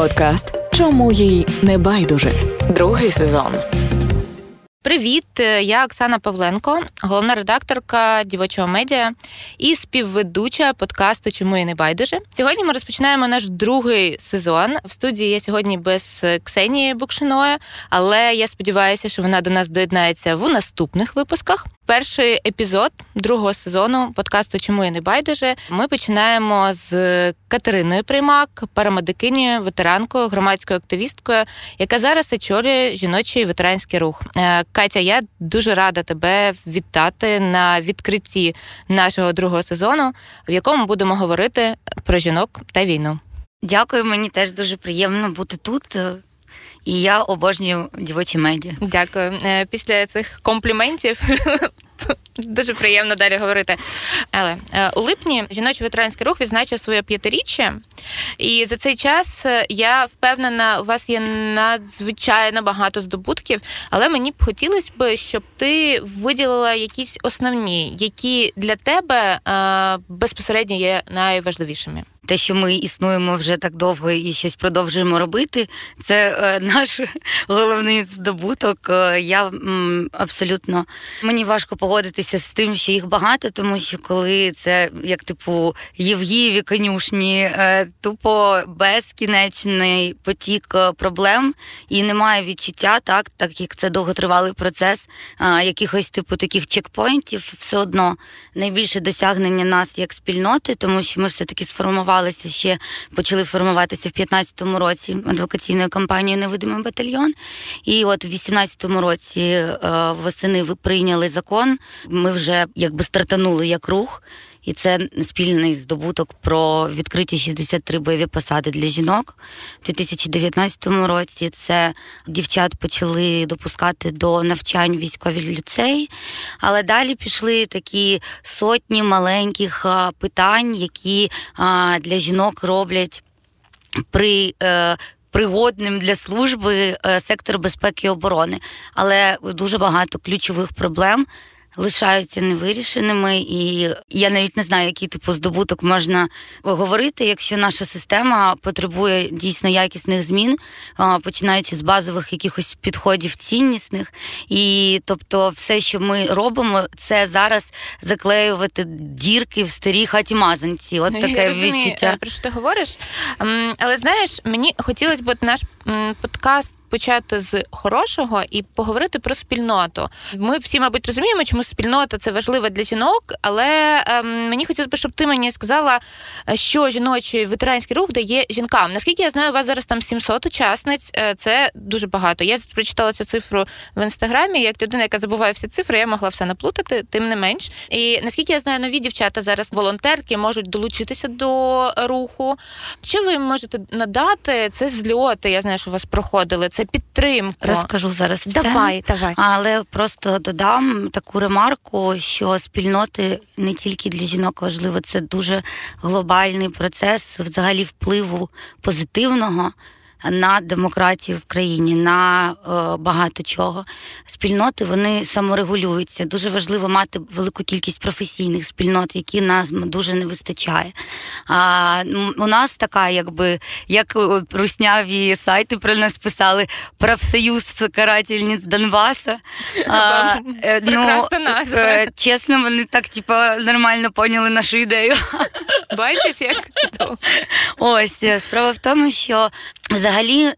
Подкаст Чому їй не байдуже? Другий сезон. Привіт, я Оксана Павленко, головна редакторка дівочого медіа і співведуча подкасту Чому і не байдуже. Сьогодні ми розпочинаємо наш другий сезон. В студії я сьогодні без Ксенії Букшиної, але я сподіваюся, що вона до нас доєднається в наступних випусках. Перший епізод другого сезону подкасту Чому я не байдуже. Ми починаємо з Катериною Приймак, парамедикинею, ветеранкою, громадською активісткою, яка зараз очолює жіночий ветеранський рух. Е, Катя, я дуже рада тебе вітати на відкритті нашого другого сезону, в якому будемо говорити про жінок та війну. Дякую, мені теж дуже приємно бути тут. І я обожнюю дівочі медіа. Дякую. Е, після цих компліментів Дуже приємно далі говорити. Але е, у липні жіночий ветеранський рух відзначив своє п'ятиріччя, і за цей час е, я впевнена, у вас є надзвичайно багато здобутків, але мені б хотілося б, щоб ти виділила якісь основні, які для тебе е, безпосередньо є найважливішими те, що ми існуємо вже так довго і щось продовжуємо робити, це е, наш головний здобуток. Е, я абсолютно мені важко погодитися з тим, що їх багато, тому що коли це як типу Євгієві конюшні, е, тупо безкінечний потік проблем і немає відчуття, так так як це довготривалий процес, якихось типу таких чекпоінтів, все одно найбільше досягнення нас як спільноти, тому що ми все таки сформували формувалися ще, почали формуватися в 15-му році адвокаційною кампанією Невидимий батальйон. І от в 18-му році е, восени ви прийняли закон. Ми вже якби стартанули як рух. І це спільний здобуток про відкриті 63 бойові посади для жінок У 2019 році. Це дівчат почали допускати до навчань військові ліцеї, але далі пішли такі сотні маленьких питань, які для жінок роблять при. Е, пригодним для служби е, сектор безпеки і оборони, але дуже багато ключових проблем лишаються невирішеними, і я навіть не знаю, який типу здобуток можна говорити, якщо наша система потребує дійсно якісних змін, починаючи з базових якихось підходів ціннісних. І тобто, все, що ми робимо, це зараз заклеювати дірки в старій хаті мазанці. От таке розумію, відчуття. Про що ти говориш? Але знаєш, мені хотілося б наш подкаст почати з хорошого і поговорити про спільноту. Ми всі, мабуть, розуміємо, чому спільнота це важливо для жінок, але ем, мені хотілося б, щоб ти мені сказала, що жіночий ветеранський рух дає жінкам. Наскільки я знаю, у вас зараз там 700 учасниць, е, це дуже багато. Я прочитала цю цифру в інстаграмі. Як людина, яка забуває всі цифри, я могла все наплутати, тим не менш. І наскільки я знаю, нові дівчата зараз волонтерки можуть долучитися до руху. Що ви можете надати? Це зльоти. Я знаю, що у вас проходили. Це це підтримку. Розкажу зараз. все. Давай, давай. Але просто додам таку ремарку, що спільноти не тільки для жінок важливо, це дуже глобальний процес взагалі впливу позитивного на демократію в країні, на е, багато чого. Спільноти вони саморегулюються. Дуже важливо мати велику кількість професійних спільнот, які нам дуже не вистачає. А у нас така, якби як русняві сайти про нас писали профсоюз карательниць Донбаса. А, е, ну, е, Чесно, вони так типа нормально поняли нашу ідею. Бачиш, як ось е, справа в тому, що Взагалі,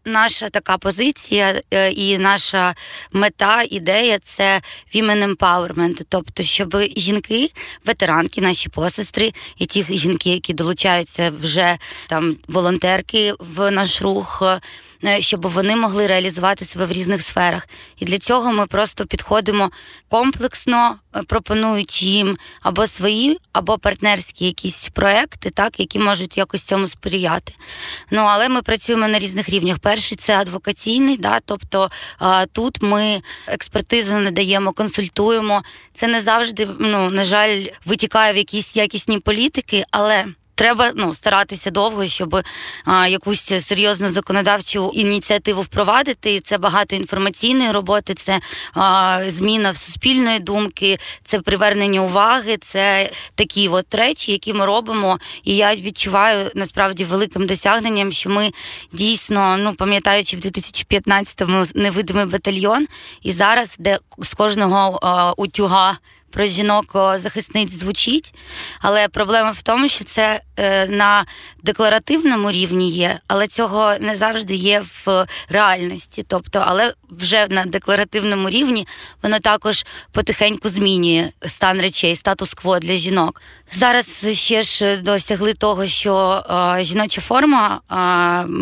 наша така позиція е, і наша мета, ідея це women empowerment, тобто, щоб жінки, ветеранки, наші посестри, і ті жінки, які долучаються вже там волонтерки в наш рух. Е, щоб вони могли реалізувати себе в різних сферах. І для цього ми просто підходимо комплексно, е, пропонуючи їм або свої, або партнерські якісь проекти, так які можуть якось цьому сприяти. Ну але ми працюємо на різних рівнях. Перший це адвокаційний, да, тобто тут ми експертизу надаємо, консультуємо. Це не завжди, ну на жаль, витікає в якісь якісні політики, але Треба ну старатися довго, щоб а, якусь серйозну законодавчу ініціативу впровадити. Це багато інформаційної роботи, це а, зміна суспільної думки, це привернення уваги. Це такі от речі, які ми робимо. І я відчуваю насправді великим досягненням, що ми дійсно, ну пам'ятаючи в 2015-му невидимий батальйон, і зараз, де з кожного а, утюга про жінок захисниць звучить, але проблема в тому, що це е, на декларативному рівні є, але цього не завжди є в реальності. Тобто, але вже на декларативному рівні воно також потихеньку змінює стан речей, статус-кво для жінок. Зараз ще ж досягли того, що е, жіноча форма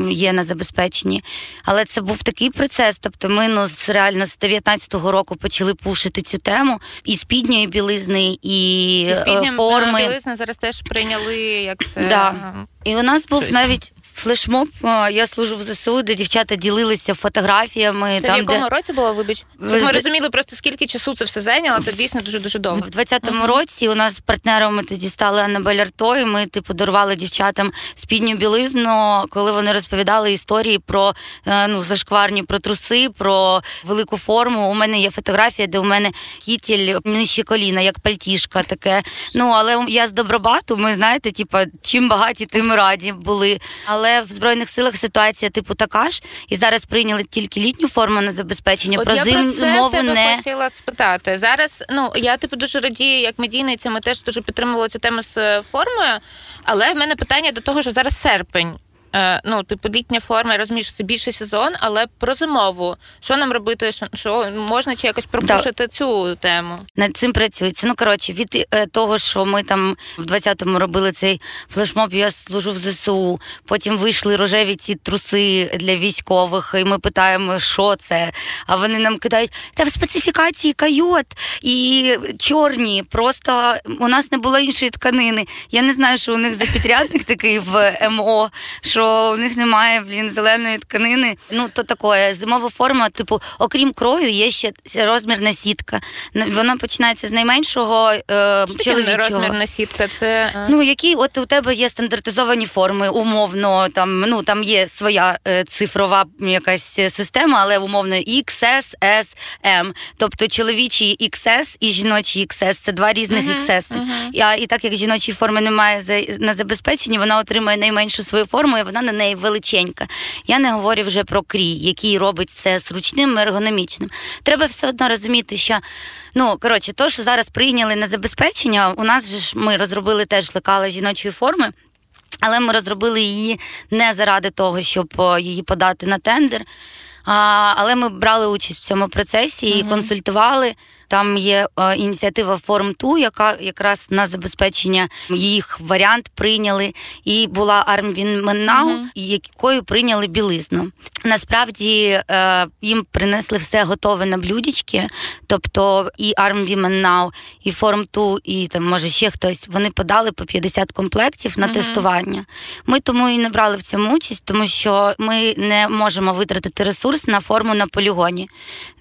е, є на забезпеченні, але це був такий процес. Тобто, ми ну з реально з 19-го року почали пушити цю тему і спідньої білизни, і, І спідня форми. білизна зараз теж прийняли як це. Да. І у нас був Щось. навіть флешмоб. Я служу в ЗСУ, де дівчата ділилися фотографіями. Це там, в якому де... році було, вибач? Ви ми розуміли просто скільки часу це все зайняло, це дійсно дуже дуже довго. В 20-му році у нас партнерами тоді стали Арто, і ми типу дарували дівчатам спідню білизну, коли вони розповідали історії про е, ну зашкварні про труси, про велику форму. У мене є фотографія, де у мене кітіль нижче коліна, як пальтішка таке. Ну але я з Добробату. Ми знаєте, типу, чим багаті, тим раді були. Але в збройних силах ситуація типу така ж, і зараз прийняли тільки літню форму на забезпечення. От про я про це мову тебе не хотіла спитати. Зараз, ну я типу дуже радію, як медійниця, ми теж дуже підтримували цю тему з е, формою. Але в мене питання до того, що зараз серпень. Е, ну, типу, літня форма, я розумію, що це більший сезон, але про зимову. Що нам робити? Що, що можна чи якось пропушити цю тему? над цим працюється. Ну коротше, від е, того, що ми там в 20-му робили цей флешмоб, я служу в ЗСУ. Потім вийшли рожеві ці труси для військових, і ми питаємо, що це. А вони нам кидають та в специфікації кайот і чорні. Просто у нас не було іншої тканини. Я не знаю, що у них за підрядник такий в МО, що у них немає блін зеленої тканини. Ну то таке зимова форма, типу, окрім крою, є ще розмірна сітка. Вона починається з найменшого е, Що чоловічого. розмірна сітка? Це е, Ну, які от у тебе є стандартизовані форми, умовно, там ну там є своя е, цифрова якась система, але умовно XS, S, M. Тобто чоловічий XS і жіночий XS – це два різних Мгм, XS. мгм. А, і так як жіночої форми немає за- на забезпеченні, вона отримує найменшу свою форму, і вона на неї величенька. Я не говорю вже про крій, який робить це зручним, ергономічним. Треба все одно розуміти, що ну коротше, то, що зараз прийняли на забезпечення, у нас же ж ми розробили теж лекала жіночої форми. Але ми розробили її не заради того, щоб її подати на тендер. А, але ми брали участь в цьому процесі і консультували. Там є е, ініціатива Форм Ту, яка якраз на забезпечення їх варіант прийняли. І була Армвін Меннау, Мгм. якою прийняли білизну. Насправді е, їм принесли все готове на блюдечки. Тобто і Women і Form 2, і там може ще хтось. Вони подали по 50 комплектів на Мгм. тестування. Ми тому і не брали в цьому участь, тому що ми не можемо витратити ресурс на форму на полігоні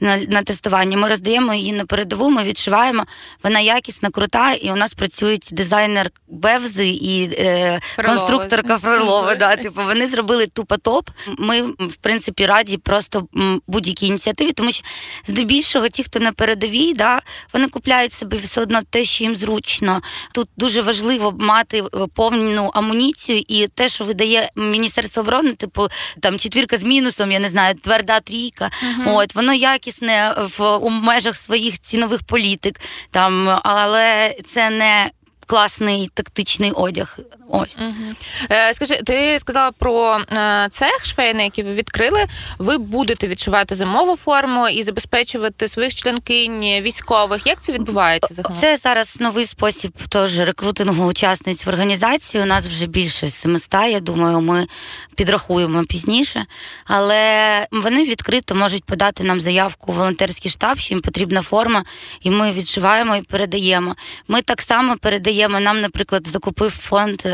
на, на тестування. Ми роздаємо її на передову, ми відшиваємо. Вона якісна, крута, і у нас працюють дизайнер Бевзи і е, конструкторка Фролова. Да, типу, вони зробили тупо топ. Ми, в принципі, раді просто будь-якій ініціативі, тому що здебільшого ті, хто на передовій, да, вони купляють собі все одно те, що їм зручно. Тут дуже важливо мати е, повну амуніцію, і те, що видає Міністерство оборони, типу там четвірка з мінусом, я не знаю, тверда трійка. От воно якісне в у межах своїх цінових політик, там, але це не класний тактичний одяг. Ось. Мгм. Е, Скажи, ти сказала про е, цех швейний, який ви відкрили. Ви будете відшивати зимову форму і забезпечувати своїх членкинь військових. Як це відбувається загалом? Це зараз новий спосіб теж рекрутингу учасниць в організацію. У нас вже більше 700, я думаю, ми підрахуємо пізніше. Але вони відкрито можуть подати нам заявку у волонтерський штаб, що їм потрібна форма, і ми відшиваємо і передаємо. Ми так само передаємо. Нам, наприклад, закупив фонд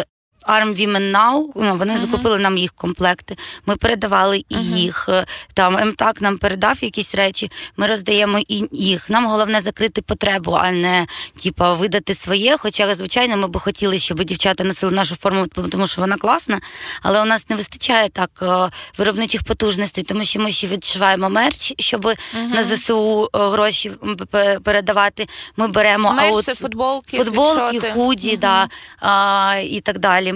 Arm Women Now, ну, вони Мгм. закупили нам їх комплекти. Ми передавали і Мгм. їх. Е, Там МТАК нам передав якісь речі, ми роздаємо і їх. Нам головне закрити потребу, а не типа видати своє. Хоча, звичайно, ми би хотіли, щоб дівчата носили нашу форму, тому що вона класна, але у нас не вистачає так е, виробничих потужностей, тому що ми ще відшиваємо мерч, щоб Мгм. на ЗСУ е, гроші передавати. Ми беремо Мерч, аут- це футболки, футболки, худі, да, а, і так далі.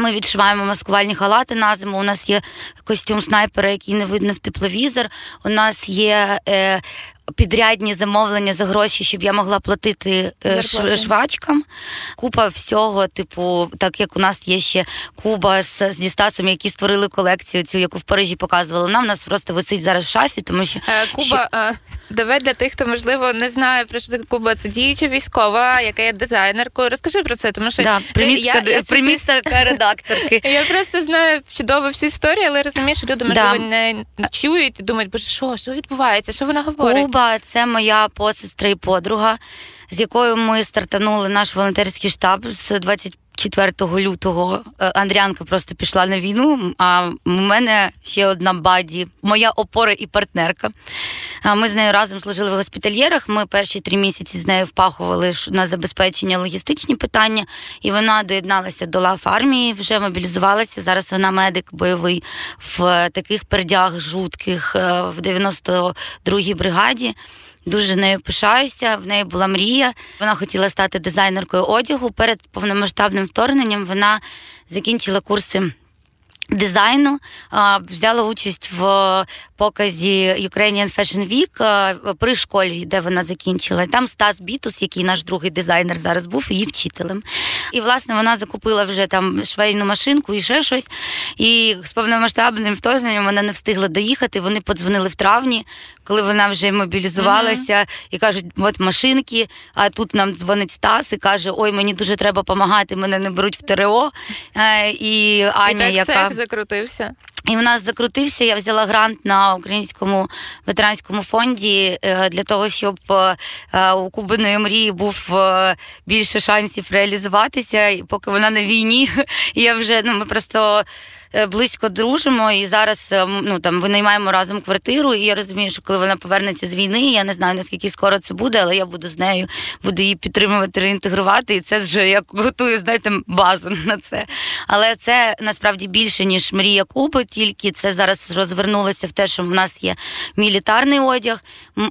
Ми відшиваємо маскувальні халати на зиму. У нас є костюм снайпера, який не видно в тепловізор. У нас є е, підрядні замовлення за гроші, щоб я могла платити е, Зарплати. швачкам. Купа всього, типу, так як у нас є ще Куба з, з Дістасом, які створили колекцію, цю, яку в Парижі показували. Вона в нас просто висить зараз в шафі, тому що Е, Куба, е, давай для тих, хто можливо не знає про що таке Куба. Це діюча військова, яка є дизайнеркою. Розкажи про це, тому що да, примітка, я, я, примітка редакторки. Я просто знаю чудово всю історію, але розумію, що люди можливо Да. не чують і думають, боже, що, що відбувається, що вона говорить? Куба це моя посестра і подруга, з якою ми стартанули наш волонтерський штаб з 24 лютого. Е, Андріанка просто пішла на війну. А у мене ще одна buddy, моя опора і партнерка. Ми з нею разом служили в Госпітальєрах. Ми перші три місяці з нею впахували на забезпечення логістичні питання, і вона доєдналася до лав армії, вже мобілізувалася. Зараз вона медик бойовий в таких пердях жутких е, в 92-й бригаді. Дуже нею пишаюся. В неї була мрія. Вона хотіла стати дизайнеркою одягу. Перед повномасштабним вторгненням вона закінчила курси. Дизайну взяла участь в показі Ukrainian Fashion Week при школі, де вона закінчила. Там Стас Бітус, який наш другий дизайнер зараз був, її вчителем. І власне вона закупила вже там швейну машинку і ще щось. І з повномасштабним вторгненням вона не встигла доїхати. Вони подзвонили в травні, коли вона вже мобілізувалася, і кажуть, от машинки. А тут нам дзвонить Стас і каже: Ой, мені дуже треба допомагати, мене не беруть в ТРО. Е, І Аня, і так яка цех закрутився. І в нас закрутився. Я взяла грант на українському ветеранському фонді е, для того, щоб е, е, у Кубиної мрії був більше шансів реалізуватися, і поки вона на війні. Я вже ну ми просто. Близько дружимо і зараз ну там винаймаємо разом квартиру. І я розумію, що коли вона повернеться з війни, я не знаю наскільки скоро це буде, але я буду з нею, буду її підтримувати, реінтегрувати. І це вже я готую, знаєте, базу на це. Але це насправді більше ніж мрія Куби, тільки це зараз розвернулося в те, що в нас є мілітарний одяг.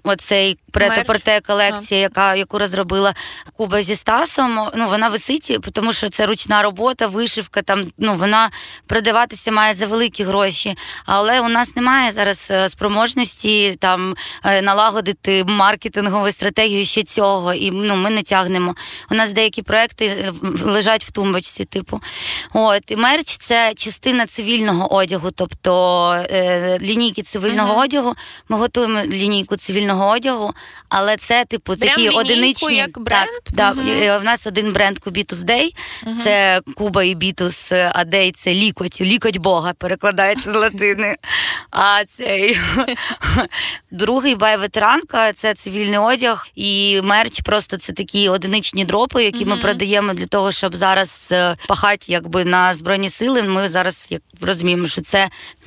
Оцей претопорте колекція, яка яку розробила Куба зі Стасом. Ну вона висить, тому що це ручна робота, вишивка. Там ну вона продаватися має за великі гроші. Але у нас немає зараз е, спроможності там е, налагодити маркетингову стратегію ще цього. І ну ми не тягнемо. У нас деякі проекти е, лежать в тумбочці, типу. От і мерч це частина цивільного одягу, тобто е, лінійки цивільного Мгм. одягу. Ми готуємо лінійку цивільного одягу, але це типу Прям такі лінійку одиничні. як бренд? Так, да, Мгм. е, в нас один бренд Кубітус Дей. Мгм. Це Куба і Бітус, е, а Дей це лікоть, лікоть Бога перекладається з латини. А цей другий бай ветеранка це цивільний одяг і мерч. Просто це такі одиничні дропи, які ми продаємо для того, щоб зараз е, пахати якби на збройні сили. Ми зараз як розуміємо, що це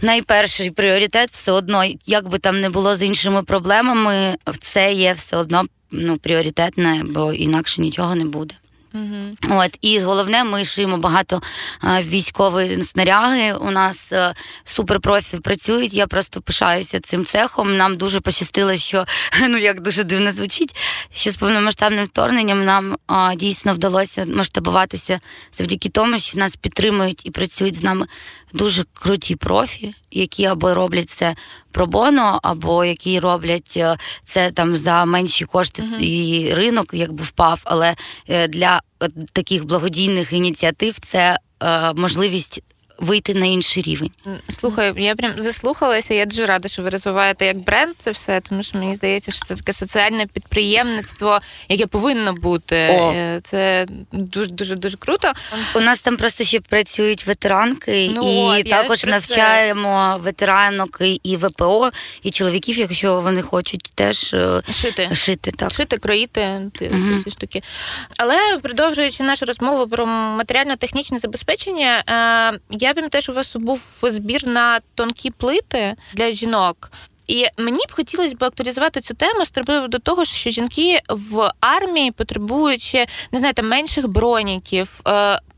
найперший пріоритет. Все одно, як би там не було з іншими проблемами, це є все одно ну пріоритетне, бо інакше нічого не буде. Мгм. От і головне, ми шиємо багато е, військової снаряги. У нас е, суперпрофі працюють. Я просто пишаюся цим цехом. Нам дуже пощастило, що ну як дуже дивно звучить. Що з повномасштабним вторгненням нам е, дійсно вдалося масштабуватися завдяки тому, що нас підтримують і працюють з нами дуже круті профі, які або роблять це пробоно, або які роблять е, це там за менші кошти, Мгм. і ринок якби впав. Але е, для таких благодійних ініціатив це е, можливість вийти на інший рівень. Слухай, я прям заслухалася. Я дуже рада, що ви розвиваєте як бренд це все, тому що мені здається, що це таке соціальне підприємництво, яке повинно бути. О. Е, Це дуже дуже дуже круто. У нас там просто ще працюють ветеранки, Ну, і от, також про це. навчаємо ветеранок і- ВПО, і чоловіків, якщо вони хочуть теж е, Шити. шити. Так. Шити, кроїти Мгм. ці штуки. Але продовжуючи нашу розмову про матеріально-технічне забезпечення, е, я пам'ятаю, що у вас був збір на тонкі плити для жінок. І мені б хотілося б актуалізувати цю тему приводу до того, що жінки в армії потребують ще не знаю, менших броніків.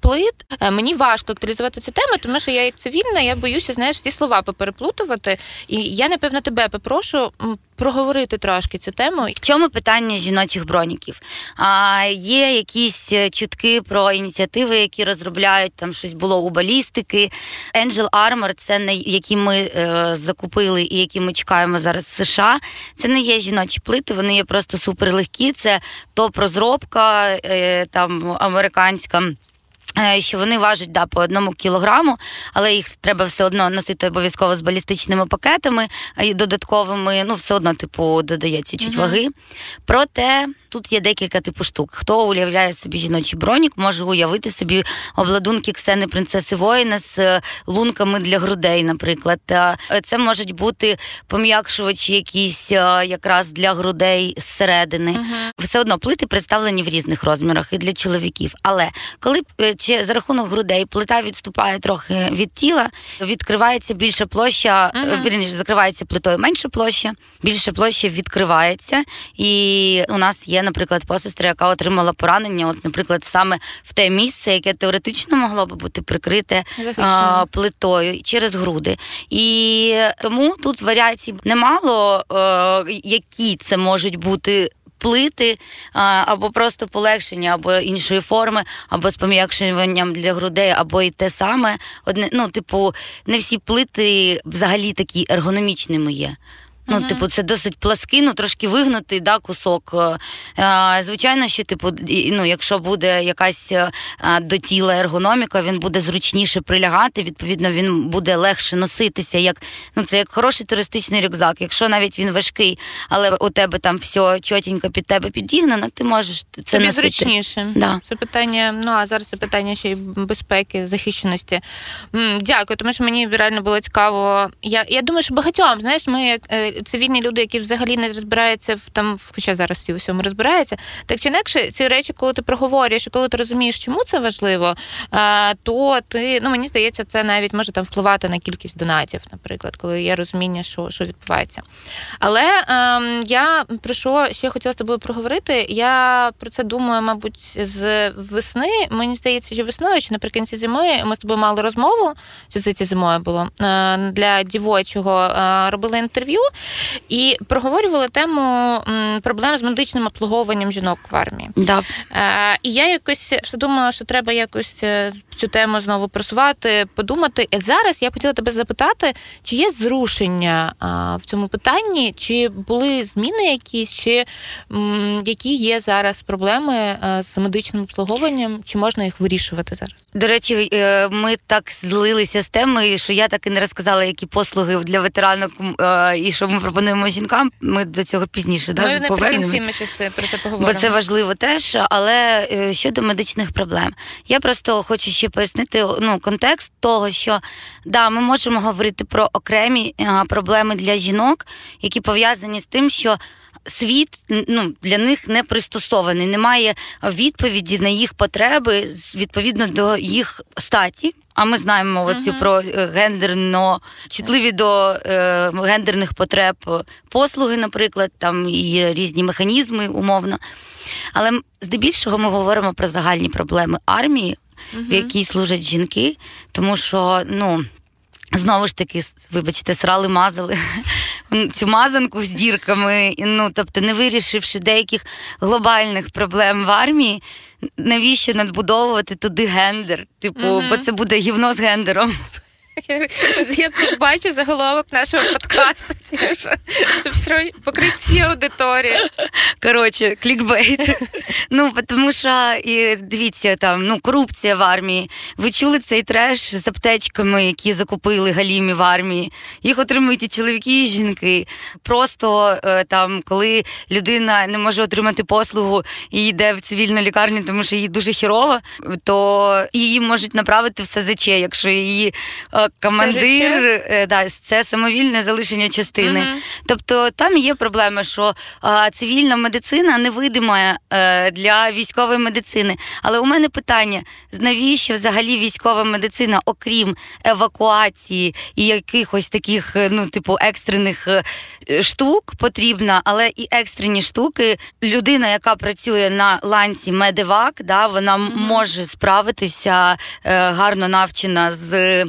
Плит Е, мені важко актуалізувати цю тему, тому що я як цивільна, я боюся, знаєш, всі слова попереплутувати. І я напевно тебе попрошу проговорити трошки цю тему. В чому питання жіночих броніків? А, є якісь е, чутки про ініціативи, які розробляють там щось було у балістики. Angel Armor, це не які ми е, закупили і які ми чекаємо зараз з США. Це не є жіночі плити, вони є просто суперлегкі. Це топ-розробка е, там американська. Е, Що вони важать да, по одному кілограму, але їх треба все одно носити обов'язково з балістичними пакетами і додатковими. Ну, все одно, типу, додається чуть Мгм. ваги. Проте тут є декілька типу штук. Хто уявляє собі жіночий бронік, може уявити собі обладунки ксени принцеси воїна з е, лунками для грудей, наприклад. Е, Це можуть бути пом'якшувачі якісь е, якраз для грудей зсередини все одно плити представлені в різних розмірах і для чоловіків. Але коли чи за рахунок грудей плита відступає трохи від тіла, відкривається більша площа, mm вірніше, закривається плитою менша площа, більша площа відкривається. І у нас є, наприклад, посестра, яка отримала поранення, от, наприклад, саме в те місце, яке теоретично могло би бути прикрите а, плитою через груди. І тому тут варіацій немало, е, які це можуть бути. Плити або просто полегшення, або іншої форми, або з пом'якшуванням для грудей, або і те саме. Одне, ну, типу, не всі плити взагалі такі ергономічними є. Ну, Мгм. типу, це досить плаский, ну трошки вигнутий да, кусок. Е, е, Звичайно, що типу, ну, якщо буде якась е, до тіла ергономіка, він буде зручніше прилягати. Відповідно, він буде легше носитися. Як ну це як хороший туристичний рюкзак. Якщо навіть він важкий, але у тебе там все чотенько під тебе підігнано, ти можеш це Тобі носити. зручніше. Да. Це питання, ну а зараз це питання ще й безпеки, захищеності. М, Дякую, тому що мені реально було цікаво. Я, я думаю, що багатьом, знаєш, ми як цивільні люди, які взагалі не розбираються в там, хоча зараз всі в усьому розбираються, так чи інакше, ці речі, коли ти проговорюєш, коли ти розумієш, чому це важливо, то ти, ну мені здається, це навіть може там впливати на кількість донатів, наприклад, коли є розуміння, що, що відбувається. Але ем, я про що ще хотіла з тобою проговорити. Я про це думаю, мабуть, з весни. Мені здається, що весною чи наприкінці зими ми з тобою мали розмову. Це зимою було е, для дівочого. е, Робили інтерв'ю і проговорювали тему проблем з медичним обслуговуванням жінок в армії. Да. Е, І я якось думала, що треба якось е, цю тему знову просувати, подумати. І зараз я б хотіла тебе запитати, чи є зрушення а, в цьому питанні, чи були зміни якісь, чи м, які є зараз проблеми е, з медичним обслуговуванням, чи можна їх вирішувати зараз? До речі, е, ми так злилися з темою, що я так і не розказала, які послуги для ветеранок е, і що ми пропонуємо жінкам. Ми до цього пізніше да, наприкінці повернемось. ми щось про це поговоримо. Бо це важливо теж, але е, щодо медичних проблем, я просто хочу ще пояснити ну, контекст того, що да, ми можемо говорити про окремі е, проблеми для жінок, які пов'язані з тим, що. Світ ну для них не пристосований, немає відповіді на їх потреби відповідно до їх статі. А ми знаємо оцю Мгм. про е, гендерно чутливі до е, гендерних потреб послуги, наприклад, там і різні механізми умовно. Але здебільшого ми говоримо про загальні проблеми армії, в якій служать жінки, тому що ну. Знову ж таки, вибачте, срали, мазали цю мазанку з дірками. Ну, тобто, не вирішивши деяких глобальних проблем в армії, навіщо надбудовувати туди гендер? Типу, Мгм. бо це буде гівно з гендером. Я бачу заголовок нашого подкасту. щоб покрити всі аудиторії. Коротше, клікбейт. Ну, тому що і дивіться, там ну корупція в армії. Ви чули цей треш з аптечками, які закупили галімі в армії. Їх отримують і чоловіки, і жінки. Просто е, там, коли людина не може отримати послугу і йде в цивільну лікарню, тому що їй дуже хірово, то її можуть направити в СЗЧ, якщо її е, командир е, да, це самовільне залишення частини. Мгм. Тобто там є проблема, що а, цивільна медицина невидима е, для військової медицини. Але у мене питання: навіщо взагалі військова медицина, окрім евакуації і якихось таких, е, ну, типу, екстрених штук потрібна, але і екстрені штуки. Людина, яка працює на ланці медевак, да, вона м- може справитися е, гарно навчена з.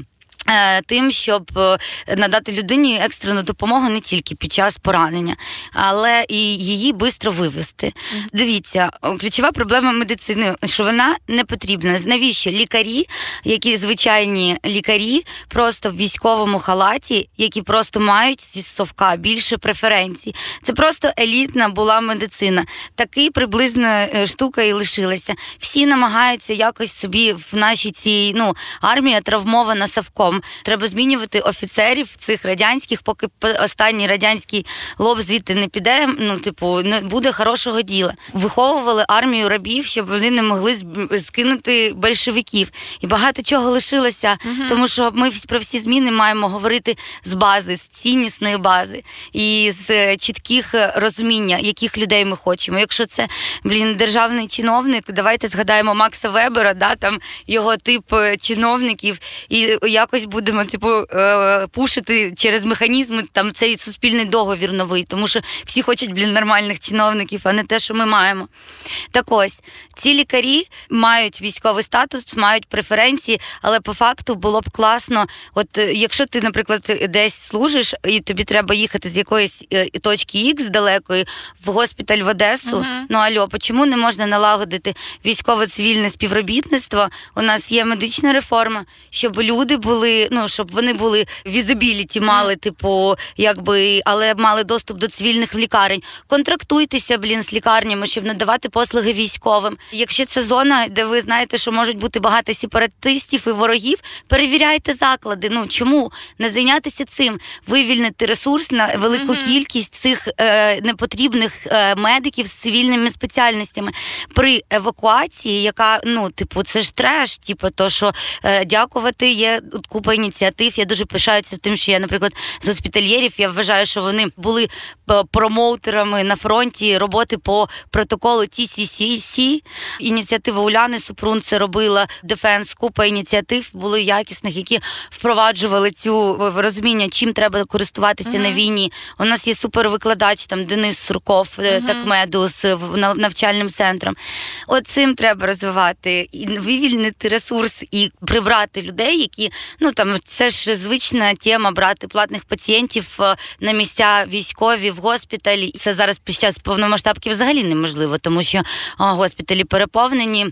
Е, Тим, щоб е, надати людині екстрену допомогу не тільки під час поранення, але і її швидко вивести. Дивіться, ключова проблема медицини, що вона не потрібна. Навіщо лікарі, які звичайні лікарі, просто в військовому халаті, які просто мають зі совка більше преференцій. Це просто елітна була медицина. Такий приблизно е, штука і лишилася. Всі намагаються якось собі в нашій цій ну армія травмована совком. Треба змінювати офіцерів цих радянських, поки останній радянський лоб звідти не піде. Ну, типу, не буде хорошого діла. Виховували армію рабів, щоб вони не могли скинути большевиків. І багато чого лишилося, тому що ми про всі зміни маємо говорити з бази, з ціннісної бази і з е, чітких е, розуміння, яких людей ми хочемо. Якщо це блін, державний чиновник, давайте згадаємо Макса Вебера, да, там його тип е, чиновників, і якось будемо типу е, пушити через механізми там цей суспільний договір новий, тому що всі хочуть блін нормальних чиновників, а не те, що ми маємо. Так ось ці лікарі мають військовий статус, мають преференції, але по факту було б класно. От е, якщо ти, наприклад, десь служиш, і тобі треба їхати з якоїсь е, точки X далекої в госпіталь в Одесу. Мгм. Ну альо, чому не можна налагодити військово-цивільне співробітництво? У нас є медична реформа, щоб люди були, ну щоб вони були візибіліті, мали, типу, якби, але мали доступ до цивільних лікарень. Контрактуйтеся, блін, з лікарнями, щоб надавати послуги військовим. Якщо це зона, де ви знаєте, що можуть бути багато сепаратистів і ворогів, перевіряйте заклади. Ну чому не зайнятися цим? Вивільнити ресурс на велику кількість цих е, непотрібних е, медиків з цивільними спеціальностями при евакуації, яка ну, типу, це ж треш. Типу, то що е, дякувати є купа ініціатив. Я дуже пишаюся тим, що я, наприклад, з Госпітальєрів. Я вважаю, що вони були е, промоутерами на фронті роботи по протоколу TCCC. Ініціатива Уляни Супрун це робила Defence. Купа ініціатив були якісних, які впроваджували цю е, розуміння, чим треба користуватися на війні. У нас є супервикладач, там Денис Сурков, е, такмеду з в- нав- навчальним центром. От цим треба розвивати і вивільнити ресурс і прибрати людей, які ну там це ж звична тема брати платних пацієнтів е, на місця військові в госпіталі. Це зараз під час повномасштабки взагалі неможливо, тому що госпіталі переповнені.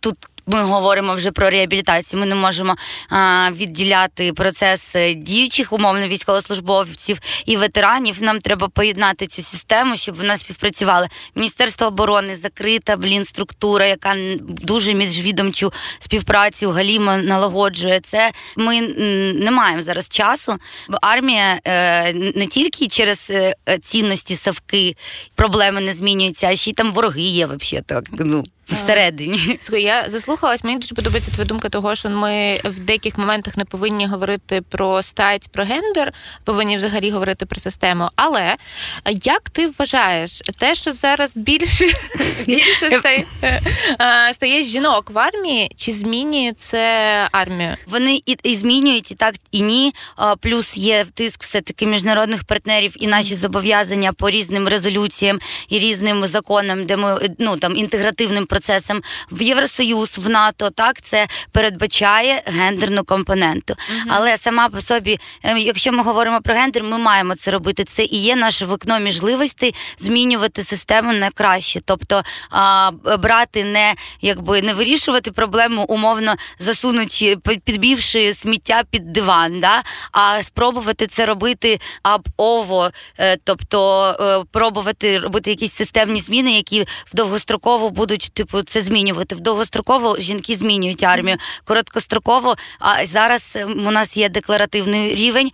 Тут ми говоримо вже про реабілітацію. Ми не можемо а, відділяти процес діючих умовно військовослужбовців і ветеранів. Нам треба поєднати цю систему, щоб вона співпрацювала. Міністерство оборони закрита блін структура, яка дуже міжвідомчу співпрацю галімо налагоджує. Це ми не маємо зараз часу. Армія е, не тільки через е, цінності савки проблеми не змінюються, а ще й там вороги є взагалі так. Ну всередині. Слухай, я заслухалась, мені дуже подобається твоя думка того, що ми в деяких моментах не повинні говорити про стать, про гендер, повинні взагалі говорити про систему. Але як ти вважаєш, те, що зараз більше, більше стає, стає жінок в армії, чи змінює це армію? Вони і, і змінюють і так, і ні. Плюс є тиск все-таки міжнародних партнерів і наші зобов'язання по різним резолюціям і різним законам, де ми ну там інтегративним процесам. В Євросоюз, в НАТО, так це передбачає гендерну компоненту. Але сама по собі, е, якщо ми говоримо про гендер, ми маємо це робити. Це і є наше вікно можливостей змінювати систему на краще, тобто а, брати не якби не вирішувати проблему, умовно засунучи, підбівши сміття під диван, да? а спробувати це робити аб-ово, е, тобто е, пробувати робити якісь системні зміни, які в довгостроково будуть типу це змінювати. В довгостроково жінки змінюють армію. Короткостроково, а зараз е, у нас є декларативний рівень.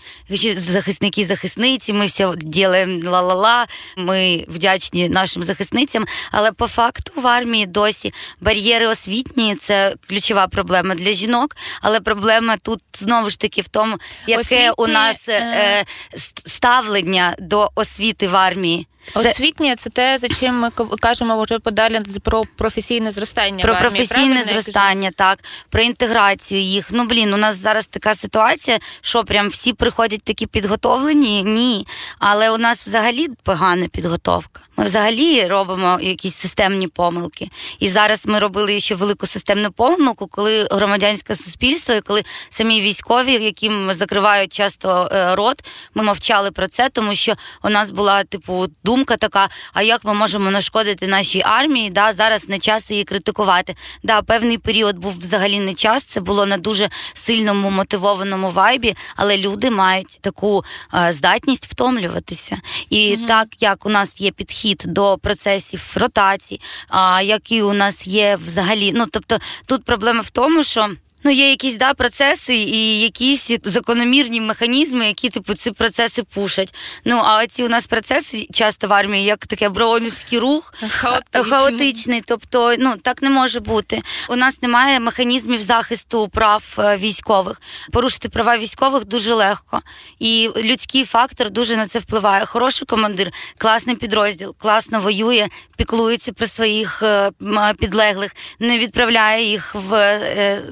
Захисники, захисниці, ми все ділимо ла-ла-ла. Ми вдячні нашим захисницям. Але по факту в армії досі бар'єри освітні це ключова проблема для жінок. Але проблема тут знову ж таки в тому, яке у нас е, е, ст- ставлення до освіти в армії. Освітнє це те, за чим ми ка- кажемо вже подалі про професійне зростання. Про в армії, професійне зростання, так, про інтеграцію їх. Ну блін, у нас зараз така ситуація, що прям всі приходять такі підготовлені. Ні. Але у нас взагалі погана підготовка. Ми взагалі робимо якісь системні помилки. І зараз ми робили ще велику системну помилку, коли громадянське суспільство і коли самі військові, яким закривають часто е, рот, ми мовчали про це, тому що у нас була типу думка така: а як ми можемо нашкодити нашій армії? Да, зараз не час її критикувати. Да, певний період був взагалі не час. Це було на дуже сильному мотивованому вайбі, але люди мають таку е, здатність втомлюватися. І так як у нас є підхід до процесів ротації, а які у нас є взагалі, ну тобто тут проблема в тому, що. Ну, є якісь да, процеси і якісь закономірні механізми, які типу ці процеси пушать. Ну а ці у нас процеси часто в армії, як таке броунівський рух, Хаотичний. хаотичний. Тобто, ну так не може бути. У нас немає механізмів захисту прав е, військових. Порушити права військових дуже легко. І людський фактор дуже на це впливає. Хороший командир, класний підрозділ, класно воює, піклується про своїх е, підлеглих, не відправляє їх в е,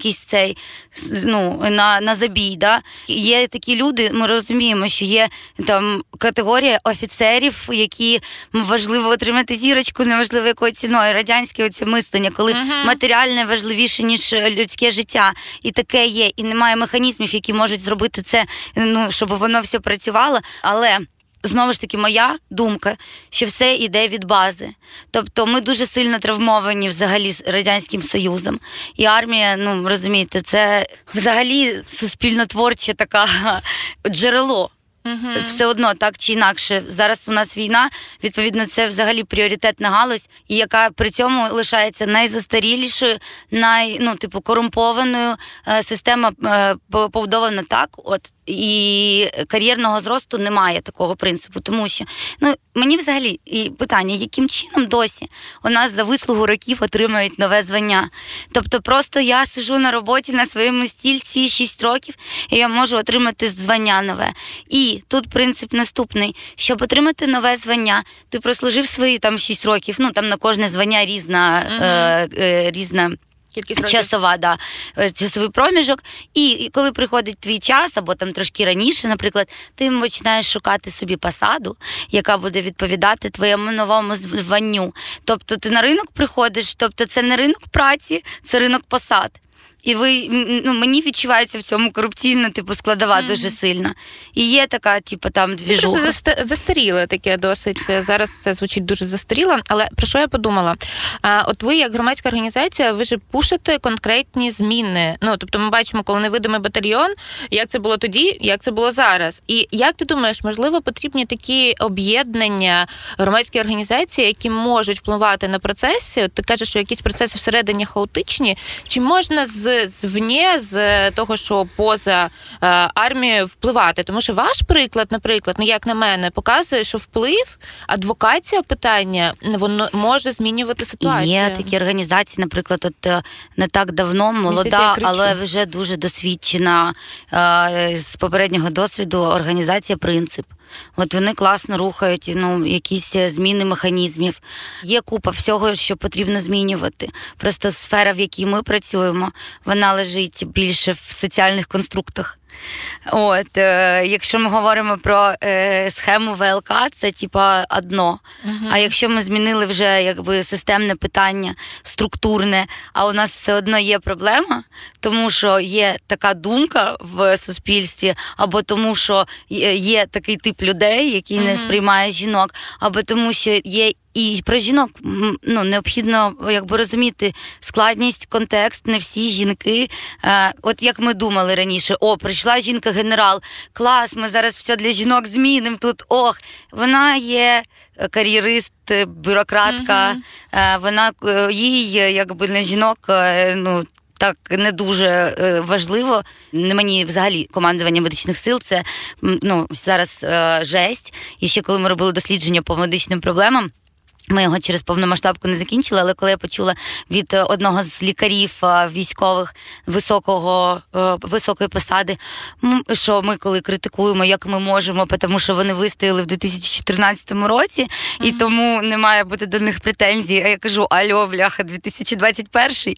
якийсь цей ну, на, на забій. Да? Є такі люди, ми розуміємо, що є там категорія офіцерів, які важливо отримати зірочку, неважливо якою ціною. Радянське оце мислення, коли Мгм. матеріальне важливіше, ніж е, людське життя. І таке є. І немає механізмів, які можуть зробити це, ну щоб воно все працювало. Але. Знову ж таки, моя думка, що все йде від бази. Тобто ми дуже сильно травмовані взагалі з Радянським Союзом. І армія, ну розумієте, це взагалі суспільно творче така джерело. Мгм. Все одно так чи інакше. Зараз у нас війна, відповідно, це взагалі пріоритетна галузь, і яка при цьому лишається найзастарілішою, най, ну, типу, корумпованою. Е, Система е, побудована так, от і кар'єрного зросту немає такого принципу, тому що ну мені взагалі і питання, яким чином досі у нас за вислугу років отримають нове звання. Тобто, просто я сижу на роботі на своєму стільці 6 років, і я можу отримати звання нове. І тут принцип наступний: щоб отримати нове звання, ти прослужив свої там 6 років. Ну там на кожне звання різна, Мгм. е, е, різна Кількість часова, да, е, часовий проміжок. І, і коли приходить твій час, або там трошки раніше, наприклад, ти починаєш шукати собі посаду, яка буде відповідати твоєму новому званню. Тобто ти на ринок приходиш, тобто це не ринок праці, це ринок посад. І ви ну мені відчувається в цьому корупційна типу складова Мгм. дуже сильна. І є така, типу, там Просто двіжуха. заста- застаріле таке досить. Зараз це звучить дуже застаріло. Але про що я подумала? А, от ви, як громадська організація, ви ж пушите конкретні зміни. Ну тобто, ми бачимо, коли невидимий батальйон, як це було тоді, як це було зараз. І як ти думаєш, можливо, потрібні такі об'єднання громадські організації, які можуть впливати на процеси? От ти кажеш, що якісь процеси всередині хаотичні. Чи можна з звні, з того, що поза е, армією впливати? Тому що ваш приклад, наприклад, ну як на мене, показує, що вплив, адвокація питання воно може змінювати ситуацію. Є такі організації, наприклад, от е, не так давно молода, але вже дуже досвідчена е, з попереднього досвіду організація Принцип. От вони класно рухають ну, якісь е, зміни механізмів. Є купа всього, що потрібно змінювати. Просто сфера, в якій ми працюємо, вона лежить більше в соціальних конструктах. От, е, якщо ми говоримо про е, схему ВЛК, це типа одно. А якщо ми змінили вже якби системне питання, структурне, а у нас все одно є проблема, тому що є така думка в суспільстві, або тому, що є такий тип людей, який не сприймає жінок, або тому, що є. І про жінок ну необхідно якби розуміти складність, контекст. Не всі жінки, е, от як ми думали раніше, о, прийшла жінка-генерал, клас, ми зараз все для жінок змінимо тут. Ох, вона є е, кар'єрист, е, бюрократка, е, вона е, їй, якби не жінок, е, ну. Так не дуже важливо. Не мені взагалі командування медичних сил це ну зараз е, жесть. І ще коли ми робили дослідження по медичним проблемам. Ми його через повномасштабку не закінчили, але коли я почула від е, одного з лікарів е, військових високого е, високої посади, що ми коли критикуємо, як ми можемо, тому що вони вистояли в 2014 році, і тому не має бути до них претензій. А я кажу: альо, бляха, 2021.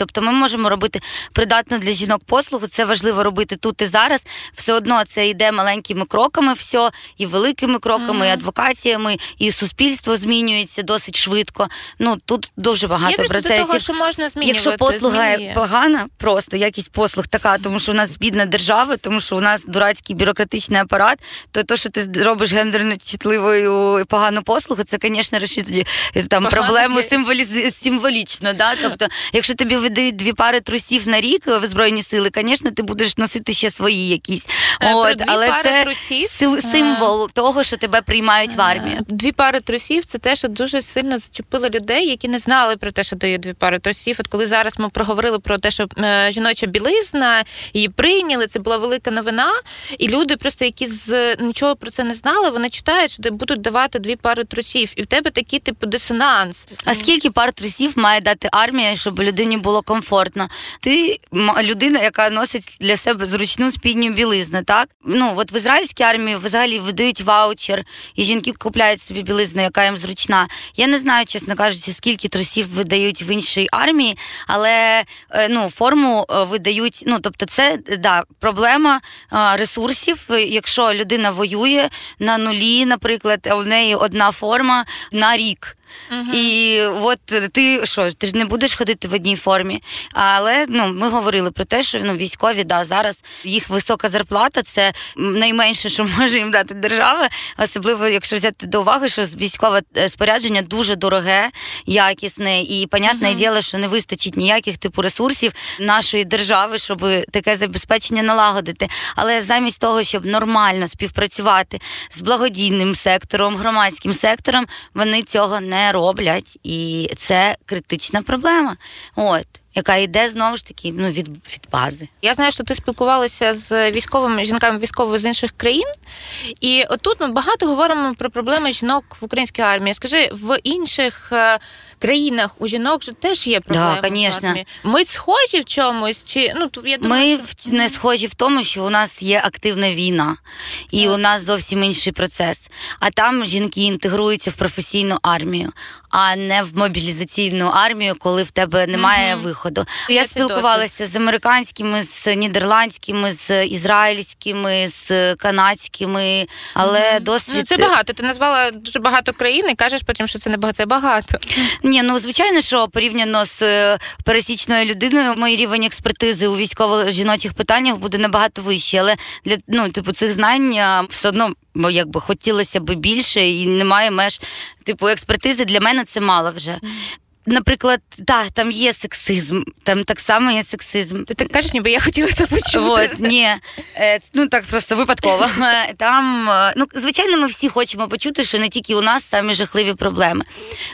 Тобто ми можемо робити придатну для жінок послугу. Це важливо робити тут і зараз. Все одно це йде маленькими кроками, все і великими кроками, і адвокаціями, і суспільство змінюється досить швидко. Ну тут дуже багато до процесів. того, що можна змінювати. Якщо послуга змінює. погана, просто якість послуг така, тому що у нас бідна держава, тому що у нас дурацький бюрократичний апарат, то те, що ти робиш гендерно чутливою погану послугу, це, звісно, решить там Погано проблему є. символіз... символічно. Да? Тобто, якщо тобі видають дві пари трусів на рік в збройні сили, звісно, ти будеш носити ще свої якісь. Е, От, дві але пари це трусів? сил- символ того, що тебе приймають в армію. Е, Дві пари трусів це те, що дуже сильно зачепило людей, які не знали про те, що дають дві пари трусів. От коли зараз ми проговорили про те, що е, жіноча білизна її прийняли, це була велика новина. І люди, просто які з нічого про це не знали, вони читають, що будуть давати дві пари трусів, і в тебе такий типу дисонанс. А скільки пар трусів має дати армія, щоб людині було комфортно? Ти людина, яка носить для себе зручну спідню білизну, так? Ну от в ізраїльській армії взагалі видають ваучер, і жінки купляють собі білизну, яка їм зручна. Я не знаю, чесно кажучи, скільки трусів видають в іншій армії, але е, ну форму е, видають. Ну тобто, це да проблема е, ресурсів. Якщо людина воює на нулі, наприклад, в неї одна форма на рік. І от ти що, ти ж не будеш ходити в одній формі. Але ну ми говорили про те, що ну військові да зараз їх висока зарплата це найменше, що може їм дати держава, особливо якщо взяти до уваги, що військове е, спорядження дуже дороге, якісне, і понятне діло, що не вистачить ніяких типу ресурсів нашої держави, щоб таке забезпечення налагодити. Але замість того, щоб нормально співпрацювати з благодійним сектором, громадським сектором, вони цього не роблять, і це критична проблема. От. Яка йде знову ж таки ну, від, від бази. Я знаю, що ти спілкувалася з військовими жінками військових з інших країн, і отут ми багато говоримо про проблеми жінок в українській армії. Скажи, в інших е, країнах у жінок же теж є проблеми. в конечно. Ми схожі в чомусь, чи ну я думаю, Ми що- не схожі в тому, що у нас є активна війна, і Так. у нас зовсім інший процес. А там жінки інтегруються в професійну армію, а не в мобілізаційну армію, коли в тебе немає Мгм. виходу. Я цей спілкувалася з американськими, з нідерландськими, з ізраїльськими, з канадськими, але Мгм. досвід Ну, це багато. Ти назвала дуже багато країн і кажеш потім, що це не багато. Це багато. Ні, ну звичайно, що порівняно з е, пересічною людиною, мій рівень експертизи у військових жіночих питаннях буде набагато вищий. Але для ну, типу, цих знань все одно бо, якби хотілося б більше, і немає меж. Типу, експертизи для мене це мало вже. Наприклад, так, там є сексизм, там так само є сексизм. Ти так кажеш, ніби я хотіла це почути. Вот, ні, е, ну так просто випадково. Е, Там, е, ну, звичайно, ми всі хочемо почути, що не тільки у нас самі жахливі проблеми.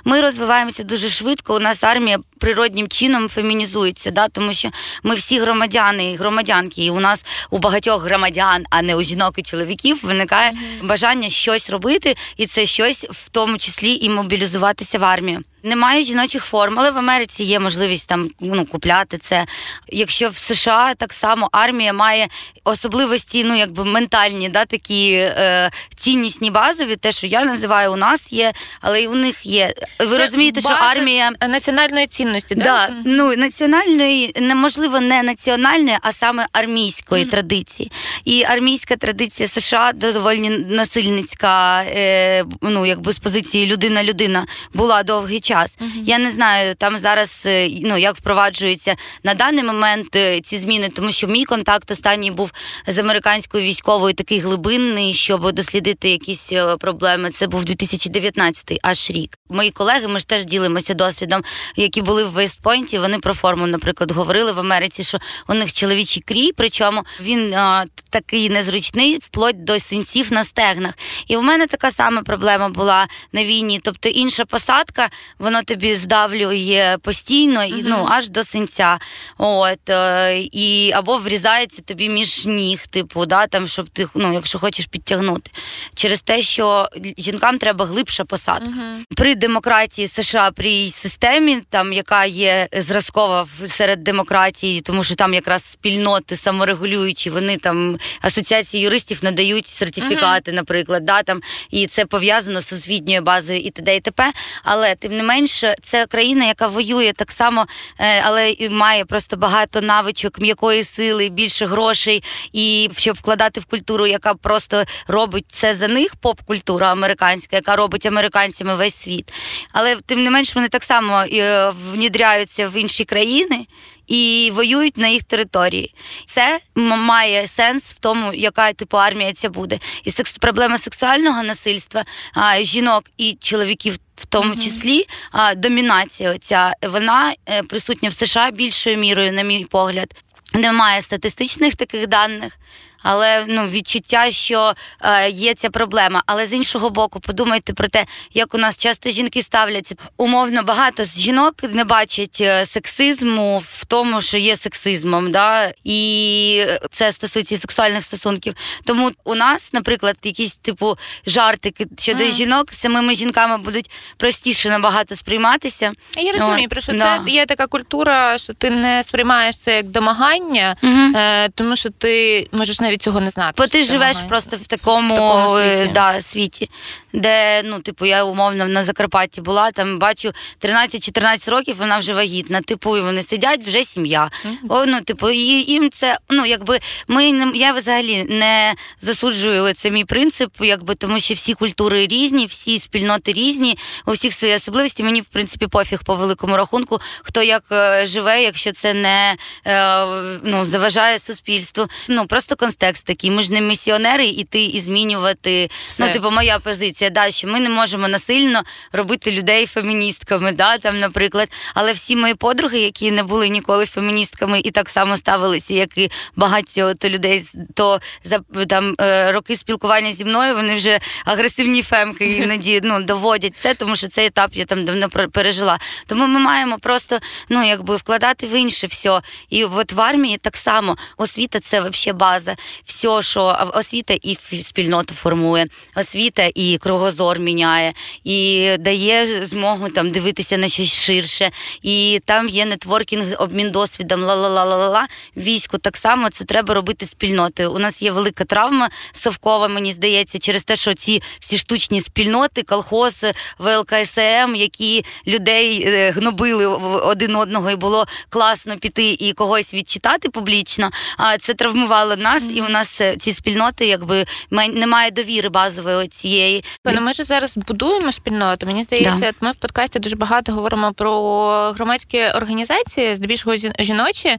Ми розвиваємося дуже швидко. У нас армія природнім чином фемінізується, да, тому що ми всі громадяни і громадянки, і у нас у багатьох громадян, а не у жінок і чоловіків, виникає бажання щось робити, і це щось в тому числі і мобілізуватися в армію. Немає жіночих форм, але в Америці є можливість там ну купляти це. Якщо в США так само армія має особливості, ну якби ментальні, да, такі е, ціннісні базові, те, що я називаю, у нас є, але і у них є. Ви Це розумієте, що армія. національної цінності, Да, да? ну національної, неможливо не національної, а саме армійської Мгм. традиції. І армійська традиція США доволі насильницька, е, ну якби з позиції людина-людина була довгий час. Мгм. Я не знаю, там зараз е, ну як впроваджуються на даний момент е, ці зміни, тому що мій контакт останній був з американською військовою такий глибинний, щоб дослідити якісь е, проблеми. Це був 2019 аж рік. Мої колеги, ми ж теж ділимося досвідом, які були в Вестпойнті. Вони про форму, наприклад, говорили в Америці, що у них чоловічий крій, причому він е, такий незручний, вплоть до синців на стегнах. І в мене така сама проблема була на війні. Тобто інша посадка, воно тобі здавлює постійно і ну аж до синця. От е, і або врізається тобі між ніг, типу, да, там, щоб ти ну, якщо хочеш підтягнути. Через те, що жінкам треба глибша посадка. Мгм. При демократії США, при її системі, там яка є зразкова серед демократії, тому що там якраз спільноти саморегулюючі, вони там асоціації юристів надають сертифікати, наприклад, да, там, і це пов'язано з освітньою базою і т.д. і т.п. Але тим не менше, це країна, яка воює так само, е, але і має просто багато навичок, м'якої сили, більше грошей, і щоб вкладати в культуру, яка просто робить це за них, поп-культура американська, яка робить американцями весь світ. Але тим не менш вони так само е, внідряються в інші країни. І воюють на їх території. Це має сенс в тому, яка типу армія ця буде. І секс проблема сексуального насильства а, жінок і чоловіків в тому Мгм. числі а, домінація оця вона е, присутня в США більшою мірою, на мій погляд. Немає статистичних таких даних, але ну відчуття, що е, є ця проблема. Але з іншого боку, подумайте про те, як у нас часто жінки ставляться. Умовно багато з жінок не бачать е, сексизму в тому, що є сексизмом, да? і це стосується сексуальних стосунків. Тому у нас, наприклад, якісь типу жартики щодо Мгм. жінок самими жінками будуть простіше набагато сприйматися. Я розумію, про що да. це є така культура, що ти не сприймаєш це як домагання, Угу. е, тому що ти можеш навіть цього не знати. Бо ти живеш домагання. просто в такому, В такому е, світі. Да, світі, де, ну, типу, я умовно на Закарпатті була, там бачу 13-14 років, вона вже вагітна. Типу, і вони сидять, вже сім'я. Мгм. О, ну, типу, і їм це, ну, якби ми я взагалі не засуджую це мій принцип, якби тому що всі культури різні, всі спільноти різні, у всіх свої особливості. Мені в принципі пофіг по великому рахунку, хто як е, живе, якщо це не е, ну, заважає суспільству. Ну просто контекст такий. Ми ж не місіонери іти і змінювати. Все. Ну, типу, моя позиція, да, що ми не можемо насильно робити людей феміністками, да, там, наприклад. Але всі мої подруги, які не були ніколи феміністками і так само ставилися, як і багато то людей, то за там е, роки спілкування зі мною вони вже агресивні фемки іноді ну, доводять це, тому що цей етап я там давно пер- пережила. Тому ми маємо просто ну якби вкладати в інше все. І от в армії так само освіта це взагалі база. Все, що освіта і спільноту формує, освіта і кругозор міняє, і дає змогу там дивитися на щось ширше. І там є нетворкінг, обмін досвідом, ла-ла-ла-ла-ла. Війську так само це треба робити спільнотою. У нас є велика травма совкова, мені здається, через те, що ці всі штучні спільноти, колхоз, ВЛКСМ, які людей е, гнобили один одного, і було класно піти і когось відчитати публічно. А це травмувало нас, і у нас е, ці спільноти, якби немає довіри базової цієї. Ну, ми ж зараз будуємо спільноту. Мені здається, Да. ми в подкасті дуже багато говоримо про громадські організації, здебільшого жін- жіночі,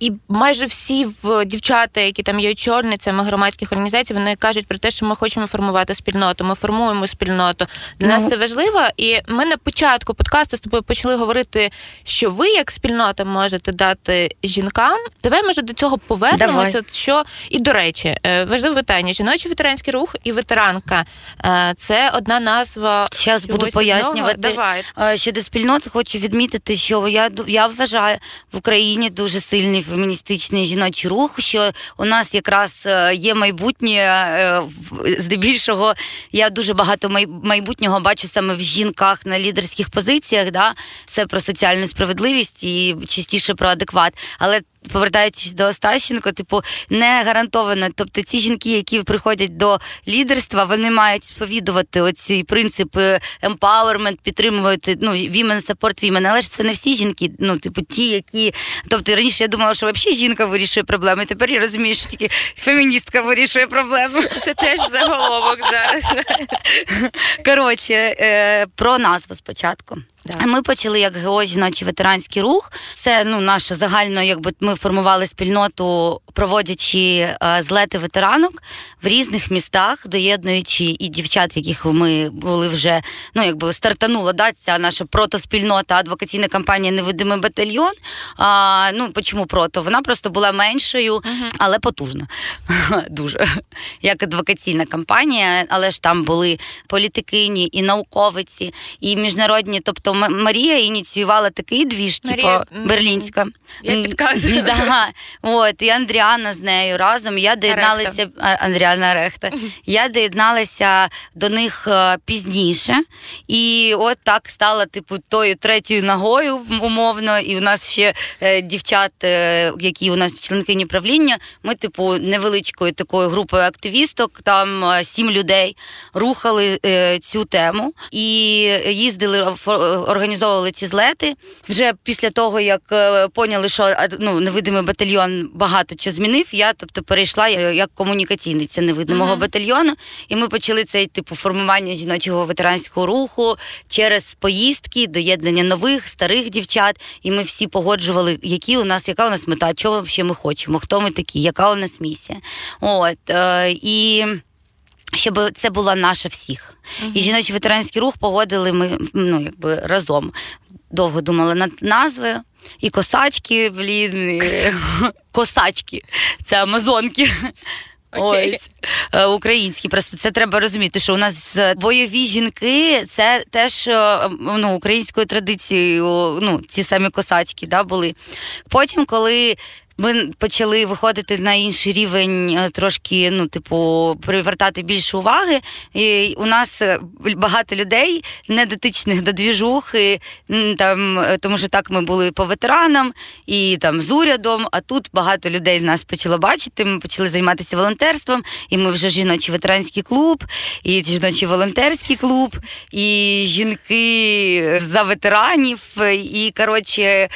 і майже всі в дівчата, які там є очільницями громадських організацій, вони кажуть про те, що ми хочемо формувати спільноту. Ми формуємо спільноту. Для Ну. нас це важливо. І ми на початку подкасту з тобою почали говорити, що ви як спільнота можете дати жінкам. Давай може до цього повернемося. Що І до речі, е, важливе питання: жіночий ветеранський рух і ветеранка е, це одна назва. Зараз буду пояснювати. Давай. Е, Щодо спільноти, хочу відмітити, що я я вважаю в Україні дуже сильний феміністичний жіночий рух. Що у нас якраз є майбутнє. Здебільшого я дуже багато майбутнього бачу саме в жінках на лідерських позиціях. Да? Це про соціальну справедливість і частіше про адекват. Але повертаючись до Остащенко, типу, не гарантовано. Тобто ці жінки, які приходять до лідерства, вони мають сповідувати оці принципи empowerment, підтримувати ну, women support women. Але ж це не всі жінки, ну, типу, ті, які. Тобто раніше я думала, що взагалі жінка вирішує проблеми. Тепер я розумію, що тільки феміністка вирішує проблеми. Це теж заголовок зараз. Коротше, е, про назву спочатку. Да. Ми почали як ГО жіночий ветеранський рух. Це ну наша загально, якби ми формували спільноту, проводячи е, злети ветеранок в різних містах, доєднуючи і дівчат, яких ми були вже ну якби стартанула да, ця наша протоспільнота, адвокаційна кампанія Невидимий батальйон. А, ну чому прото? Вона просто була меншою, але потужна. Дуже як адвокаційна кампанія, але ж там були політикині і науковиці, і міжнародні. Тобто М- Марія ініціювала такий двіж, типу берлінська. я підказую. Да. От, і Андріана з нею разом. Я доєдналася Андріана Рехта. Я доєдналася до них е, пізніше. І от так стала, типу, тою третьою ногою, умовно. І у нас ще е, дівчат, е, які у нас членкині правління. Ми, типу, невеличкою такою групою активісток, там сім людей рухали цю тему і їздили, організовували ці злети. Вже після того, як е, поняли, що ну, невидимий батальйон багато що змінив, я тобто перейшла як комунікаційниця невидимого Мгм. батальйону, і ми почали цей типу формування жіночого ветеранського руху через поїздки, доєднання нових старих дівчат. І ми всі погоджували, які у нас, яка у нас мета, чого ми хочемо, хто ми такі, яка у нас місія. От е, і. Щоб це була наша всіх. І жіночий ветеранський рух погодили ми ну, якби разом. Довго думали над назвою. І косачки, блін, і... косачки. Це амазонки. Окей. Ось е, українські. Просто це треба розуміти, що у нас бойові жінки це теж е, ну, українською традицією, ну, ці самі косачки да, були. Потім, коли ми почали виходити на інший рівень, е, трошки, ну, типу, привертати більше уваги. І у нас е, багато людей, не дотичних до двіжухи, там, е, тому що так ми були по ветеранам і там з урядом. А тут багато людей нас почало бачити. Ми почали займатися волонтерством, і ми вже жіночий ветеранський клуб, і жіночий волонтерський клуб, і жінки за ветеранів, і коротше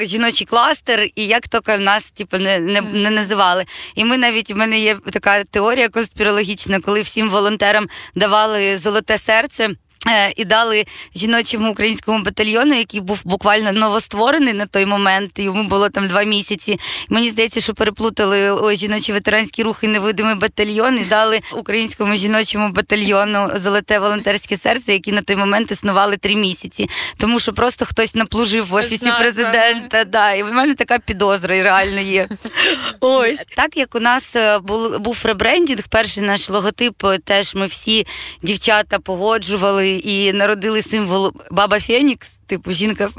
жіночий кластер, і як тільки нас типу, не, не, не називали. І ми навіть в мене є така теорія конспірологічна, коли всім волонтерам давали золоте серце. Е, І дали жіночому українському батальйону, який був буквально новостворений на той момент, йому було там два місяці. Мені здається, що переплутали о, жіночий ветеранський рух і невидимий батальйон, і дали українському жіночому батальйону золоте волонтерське серце, які на той момент існували три місяці. Тому що просто хтось наплужив в офісі Назва. президента. Да, і в мене така підозра і реально є. Ось так як у нас е, був, був ребрендінг, перший наш логотип, е, теж ми всі дівчата погоджували і народили символ Баба Фенікс, типу жінка.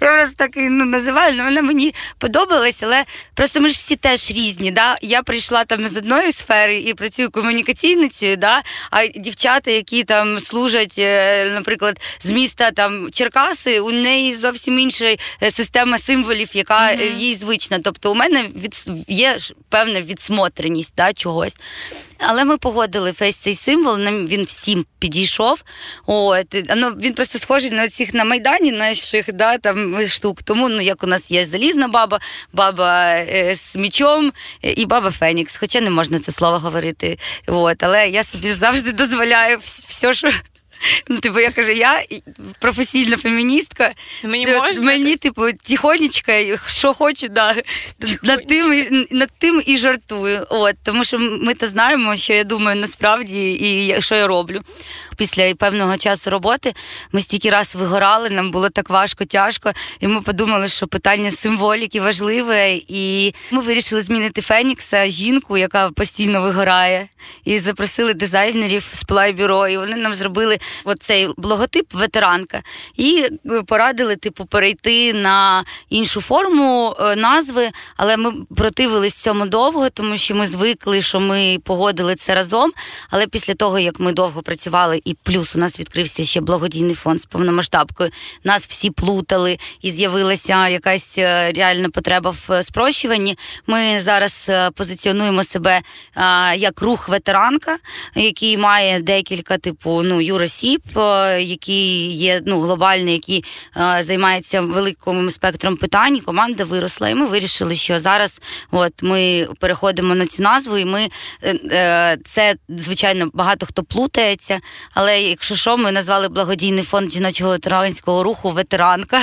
Я просто так і ну, називаю, але вона мені подобалась, але просто ми ж всі теж різні. Да? Я прийшла там з одної сфери і працюю комунікаційницею, да? а дівчата, які там служать, е, наприклад, з міста там Черкаси, у неї зовсім інша е, система символів, яка е, їй звична. Тобто у мене від, є певна відсмотреність да, чогось. Але ми погодили весь цей символ, нам він всім підійшов. От, ну, він просто схожий на цих на Майдані наших да, там, штук. Тому ну, як у нас є залізна баба, баба е, з мічом е, і баба Фенікс. Хоча не можна це слово говорити. От, але я собі завжди дозволяю все, що. Ну, типу, я кажу, я професійна феміністка. Мені Ти- можна? Мені, типу, тихонечко, що хочу, да, над, тим, над тим і жартую. От, тому що ми то знаємо, що я думаю насправді і що я роблю. Після певного часу роботи ми стільки раз вигорали, нам було так важко, тяжко, і ми подумали, що питання символіки важливе. І ми вирішили змінити Фенікса, жінку, яка постійно вигорає, і запросили дизайнерів з Плай-бюро, і вони нам зробили оцей логотип ветеранка. І е, порадили, типу, перейти на іншу форму е, назви, але ми противились цьому довго, тому що ми звикли, що ми погодили це разом. Але після того, як ми довго працювали, і плюс у нас відкрився ще благодійний фонд з повномасштабкою, нас всі плутали і з'явилася якась е, реальна потреба в спрощуванні. Ми зараз позиціонуємо себе як рух ветеранка, який має декілька типу ну юросіб, е, який є ну глобальний, який е, займається великим спектром питань. Команда виросла, і ми вирішили, що зараз от ми переходимо на цю назву, і ми е, це звичайно багато хто плутається. Але якщо що, ми назвали благодійний фонд жіночого ветеранського руху ветеранка.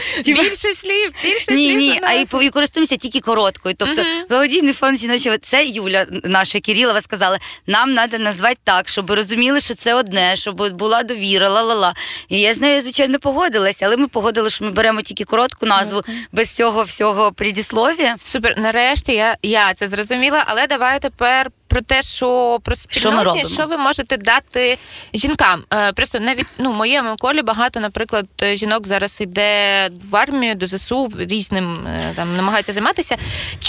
Більше слів, більше слів. ні, на а і, користуємося тільки короткою. Тобто благодійний фонд жіночого це Юля, наша Кирилова, сказала, нам треба назвати так, щоб розуміли, що це одне, щоб була довіра, ла-ла-ла. І я з нею, звичайно, погодилася, але ми погодили, що ми беремо тільки коротку назву без цього всього предіслов'я. Супер, нарешті я, я це зрозуміла, але давай тепер про те, що про спільноті, робимо? що ви можете дати жінкам. Е, Просто навіть ну в моєму колі багато, наприклад, жінок зараз йде в армію до ЗСУ різним е, там намагаються займатися.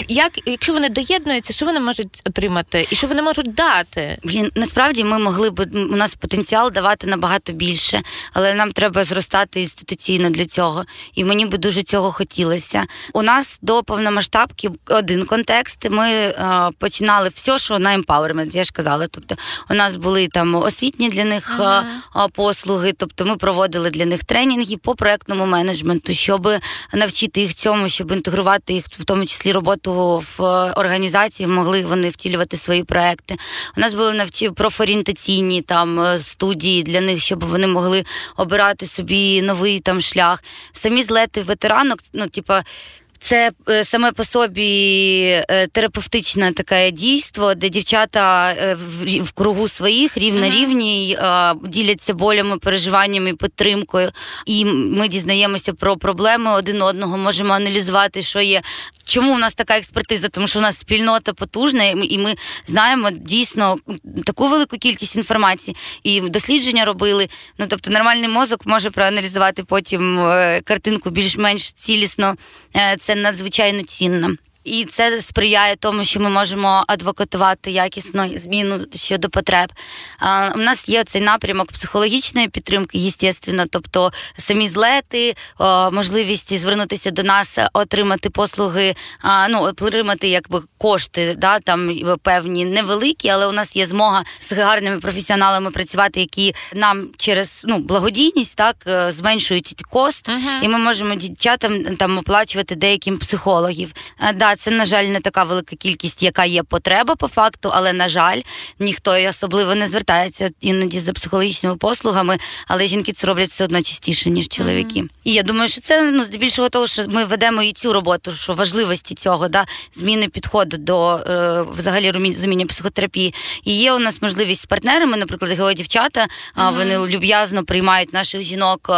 Як якщо вони доєднуються, що вони можуть отримати, і що вони можуть дати? Блін, насправді ми могли б у нас потенціал давати набагато більше, але нам треба зростати інституційно для цього. І мені би дуже цього хотілося. У нас до повномасштабки один контекст. Ми е, починали все, що на емпауермент, я ж казала. Тобто, у нас були там освітні для них е, е, послуги. Тобто, ми проводили для них тренінги по проектному менеджменту, щоб навчити їх цьому, щоб інтегрувати їх, в тому числі роботу в організації, могли вони втілювати свої проекти. У нас були навчі профорієнтаційні там е, студії для них, щоб вони могли обирати собі новий там шлях. Самі злети ветеранок, ну типа. Це е, саме по собі е, терапевтичне таке дійство, де дівчата е, в, кругу своїх рів на рівні діляться болями, переживаннями, підтримкою. І ми дізнаємося про проблеми один одного, можемо аналізувати, що є. Чому у нас така експертиза? Тому що у нас спільнота потужна, і ми, знаємо дійсно таку велику кількість інформації. І дослідження робили. Ну тобто, нормальний мозок може проаналізувати потім е, картинку більш-менш цілісно. Е, Це надзвичайно цінно. І це сприяє тому, що ми можемо адвокатувати якісно зміну щодо потреб. А, у нас є цей напрямок психологічної підтримки, естественно, тобто самі злети, о, можливість звернутися до нас, отримати послуги, а, ну отримати якби кошти, да там певні невеликі, але у нас є змога з гарними професіоналами працювати, які нам через ну благодійність так е, зменшують кост, Мгм. і ми можемо дівчатам там оплачувати деяким психологів. А, це на жаль не така велика кількість, яка є потреба по факту, але на жаль, ніхто і особливо не звертається іноді за психологічними послугами, але жінки це роблять все одно частіше ніж чоловіки. І я думаю, що це ну здебільшого того, що ми ведемо і цю роботу, що важливості цього, да зміни підходу до е, взагалі розуміння- психотерапії. І є у нас можливість з партнерами, наприклад, ГО дівчата, а, вони люб'язно приймають наших жінок,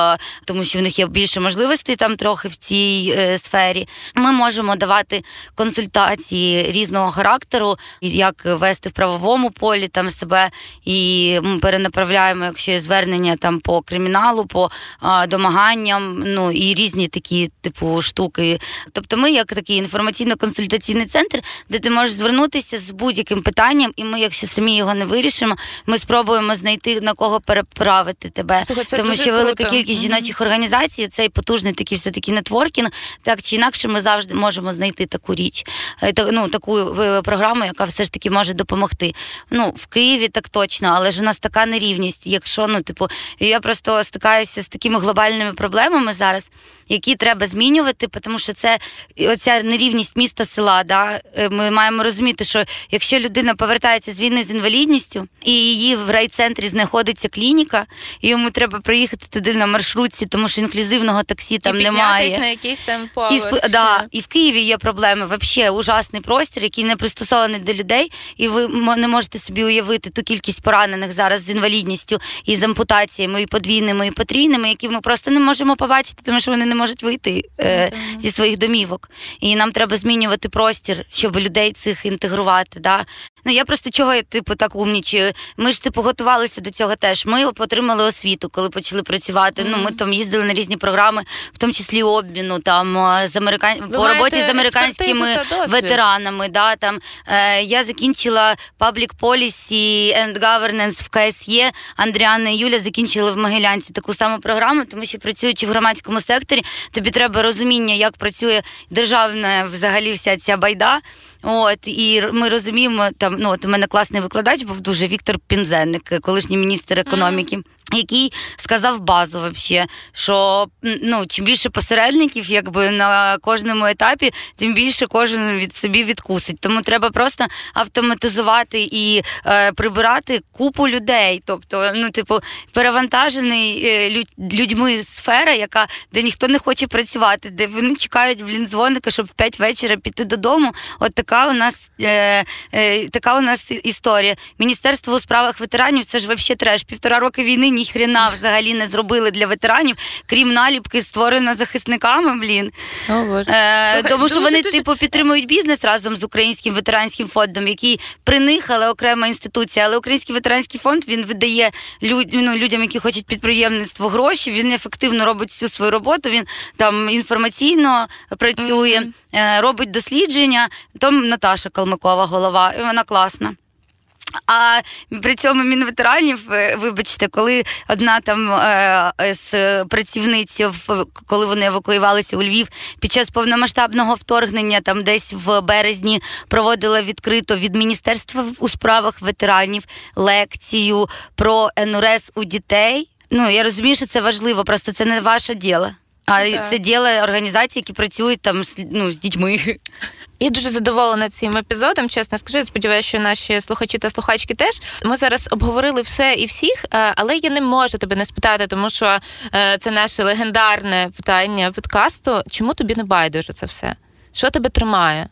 тому що в них є більше можливостей там трохи в цій е, сфері. Ми можемо давати консультації різного характеру, як вести в правовому полі там себе, і ми перенаправляємо, якщо є звернення там по криміналу, по а, домаганням, ну і різні такі типу штуки. Тобто, ми як такий інформаційно-консультаційний центр, де ти можеш звернутися з будь-яким питанням, і ми, якщо самі його не вирішимо, ми спробуємо знайти на кого переправити тебе. Слухай, це Тому дуже що велика круто. кількість Мгм. жіночих організацій, цей потужний такий все таки нетворкінг. Так чи інакше ми завжди можемо знайти таку таку річ, е, ну, таку е, програму, яка все ж таки може допомогти. Ну, в Києві так точно, але ж у нас така нерівність. Якщо ну, типу, я просто стикаюся з такими глобальними проблемами зараз, які треба змінювати, тому що це оця нерівність міста села. Да? Е, Ми маємо розуміти, що якщо людина повертається з війни з інвалідністю, і її в райцентрі знаходиться клініка, і йому треба приїхати туди на маршрутці, тому що інклюзивного таксі там і немає. на якийсь там І, сп- да, і в Києві є проблеми. Взагалі ужасний простір, який не пристосований до людей, і ви не можете собі уявити ту кількість поранених зараз з інвалідністю і з ампутаціями, і подвійними, і потрійними, які ми просто не можемо побачити, тому що вони не можуть вийти е, зі своїх домівок. І нам треба змінювати простір, щоб людей цих інтегрувати. Да? Ну я просто чого я типу так умнічаю. Ми ж типу готувалися до цього теж. Ми отримали освіту, коли почали працювати. Ну ми там їздили на різні програми, в тому числі обміну там з американ... По роботі з американськими експертизу ветеранами. Да, там, е, я закінчила Public Policy and Governance в КСЄ. Андріана і Юля закінчили в Могилянці таку саму програму, тому що працюючи в громадському секторі, тобі треба розуміння, як працює державна взагалі вся ця байда. От і ми розуміємо, там ну от у мене класний викладач був дуже Віктор Пінзенник, колишній міністр економіки. Який сказав базу, вообще, що ну чим більше посередників, якби на кожному етапі, тим більше кожен від собі відкусить. Тому треба просто автоматизувати і е, прибирати купу людей. Тобто, ну, типу, перевантажений е, лю- людьми сфера, яка де ніхто не хоче працювати, де вони чекають блін дзвоника, щоб в 5 вечора піти додому. От така у нас е, е, така у нас історія. Міністерство у справах ветеранів це ж взагалі треш. Півтора роки війни ні хрена взагалі не зробили для ветеранів, крім наліпки, створена захисниками. Блін. О, Боже. Е, Слухай, тому що вони, дуже- типу, підтримують бізнес разом з українським ветеранським фондом, який при них, але окрема інституція. Але український ветеранський фонд він видає люд, ну, людям, які хочуть підприємництво, гроші. Він ефективно робить всю свою роботу. Він там інформаційно працює, е, робить дослідження. Там Наташа Калмикова, голова, і вона класна. А при цьому мінветеранів, е, вибачте, коли одна там е, з працівниць, коли вони евакуювалися у Львів під час повномасштабного вторгнення, там десь в березні проводила відкрито від міністерства у справах ветеранів лекцію про НРС у дітей. Ну я розумію, що це важливо, просто це не ваше діло. А Так. це діло організацій, які працюють там з, ну, з дітьми. Я дуже задоволена цим епізодом, чесно скажу. Сподіваюся, що наші слухачі та слухачки теж. Ми зараз обговорили все і всіх, е, але я не можу тебе не спитати, тому що е, це наше легендарне питання подкасту. Чому тобі не байдуже це все? Що тебе тримає?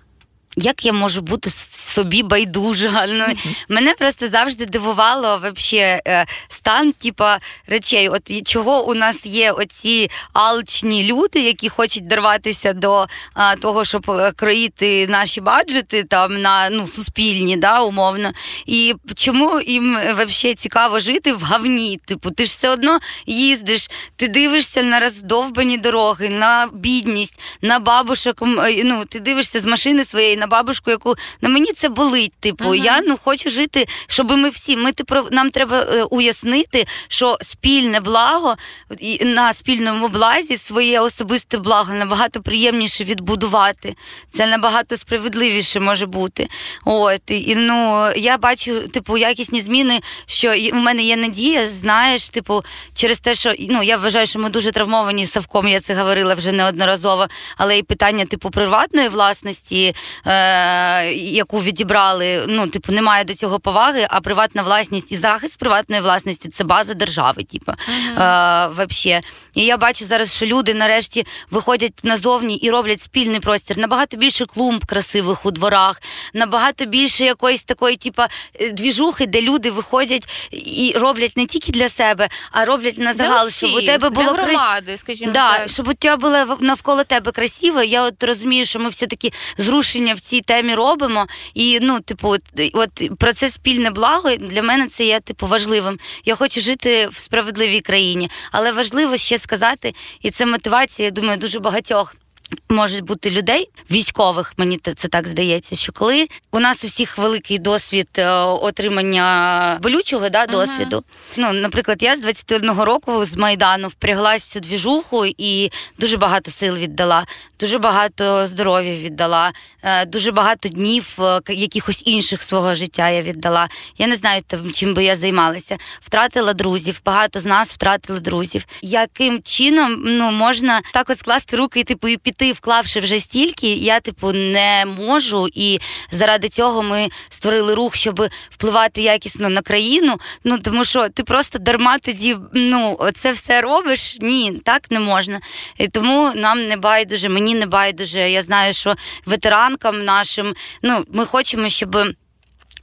як я можу бути собі байдужа? Ну, мене просто завжди дивувало вообще, е, стан типа, речей. От чого у нас є оці алчні люди, які хочуть дорватися до а, того, щоб е, кроїти наші баджети там на ну, суспільні, да, умовно. І чому їм вообще цікаво жити в говні? Типу, ти ж все одно їздиш, ти дивишся на роздовбані дороги, на бідність, на бабушок. е, Ну, ти дивишся з машини своєї на бабушку, яку на мені це болить. Типу, Мгм. я ну хочу жити, щоб ми всі. Ми типу, нам треба е, уяснити, що спільне благо і на спільному блазі своє особисте благо набагато приємніше відбудувати. Це набагато справедливіше може бути. От і ну я бачу, типу, якісні зміни, що в мене є надія, знаєш, типу, через те, що ну я вважаю, що ми дуже травмовані з Савком, я це говорила вже неодноразово, але і питання, типу, приватної власності, е, яку відібрали, ну, типу, немає до цього поваги, а приватна власність і захист приватної власності це база держави, типу, е, вообще. І я бачу зараз, що люди нарешті виходять назовні і роблять спільний простір. Набагато більше клумб красивих у дворах, набагато більше якоїсь такої, типу, е, двіжухи, де люди виходять і роблять не тільки для себе, а роблять на загал, Для щоб у тебе було крас- громади, скажімо Да, так. щоб у тебе було навколо тебе красиво. Я от розумію, що ми все-таки зрушення в цій темі робимо. І ну, типу, от про це спільне благо для мене це є типу важливим. Я хочу жити в справедливій країні, але важливо ще сказати, і це мотивація, я думаю, дуже багатьох. Може бути людей, військових, мені це так здається, що коли у нас у всіх великий досвід е, отримання болючого да, досвіду. Ну, наприклад, я з 21 року з Майдану впряглась в цю двіжуху і дуже багато сил віддала, дуже багато здоров'я віддала, е, дуже багато днів е, якихось інших свого життя я віддала. Я не знаю, чим би я займалася. Втратила друзів, багато з нас втратили друзів. Яким чином ну, можна так от скласти руки і типу і піти, вклавши вже стільки, я типу не можу. І заради цього ми створили рух, щоб впливати якісно на країну. Ну тому що ти просто дарма тоді ну це все робиш. Ні, так не можна. І тому нам не байдуже, мені не байдуже. Я знаю, що ветеранкам нашим, ну ми хочемо, щоб.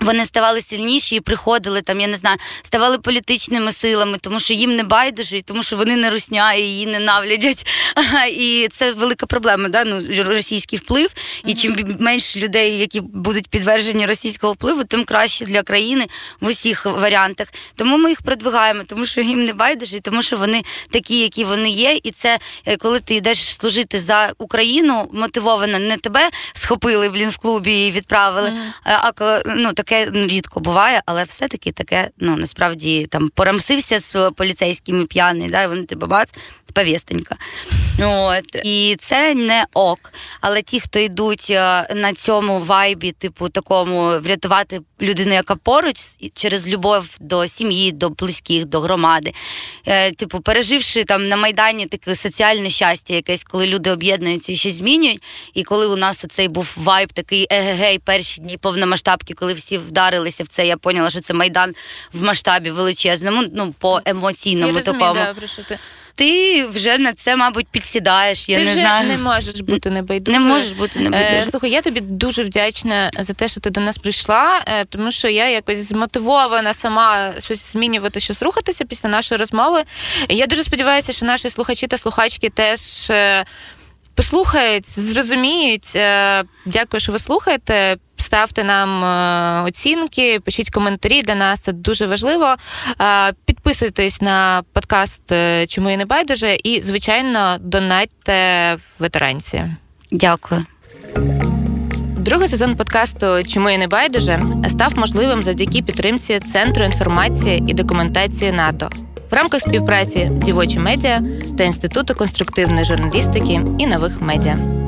Вони ставали сильніші і приходили там, я не знаю, ставали політичними силами, тому що їм не байдуже, і тому що вони не русня і її ненавидять. І це велика проблема, да? ну, російський вплив. І чим менше людей, які будуть підтверджені російського впливу, тим краще для країни в усіх варіантах. Тому ми їх продвигаємо, тому що їм не байдуже, і тому що вони такі, які вони є. І це е, коли ти йдеш служити за Україну, мотивовано, не тебе схопили блін в клубі і відправили. А, ну таке рідко буває, але все-таки таке, ну насправді там порамсився з поліцейськими п'яний, да, вони тебе бац, повістенька. От. І це не ок. Але ті, хто йдуть е, на цьому вайбі, типу такому врятувати людину, яка поруч, через любов до сім'ї, до близьких, до громади. Е, Типу, переживши там на Майдані таке соціальне щастя, якесь, коли люди об'єднуються і щось змінюють. І коли у нас оцей був вайб, такий егегей, перші дні повномасштабки, коли всі вдарилися в це, я поняла, що це майдан в масштабі величезному, ну по Я емоційному розумію, такому. да, про що ти. Ти вже на це, мабуть, підсідаєш. Я ти не вже знаю. не можеш бути небайдужою. Не можеш бути Е, небайдужим. слухай, я тобі дуже вдячна за те, що ти до нас прийшла, е, тому що я якось змотивована сама щось змінювати, щось рухатися після нашої розмови. Я дуже сподіваюся, що наші слухачі та слухачки теж. е, Послухають, зрозуміють. Е, Дякую, що ви слухаєте. Ставте нам е, оцінки, пишіть коментарі. Для нас це дуже важливо. Е, Підписуйтесь на подкаст е, Чому я не байдуже, і, звичайно, донатьте в ветеранці. Дякую. Другий сезон подкасту Чому я не байдуже став можливим завдяки підтримці Центру інформації і документації НАТО в рамках співпраці Дівочі медіа та Інституту конструктивної журналістики і нових медіа.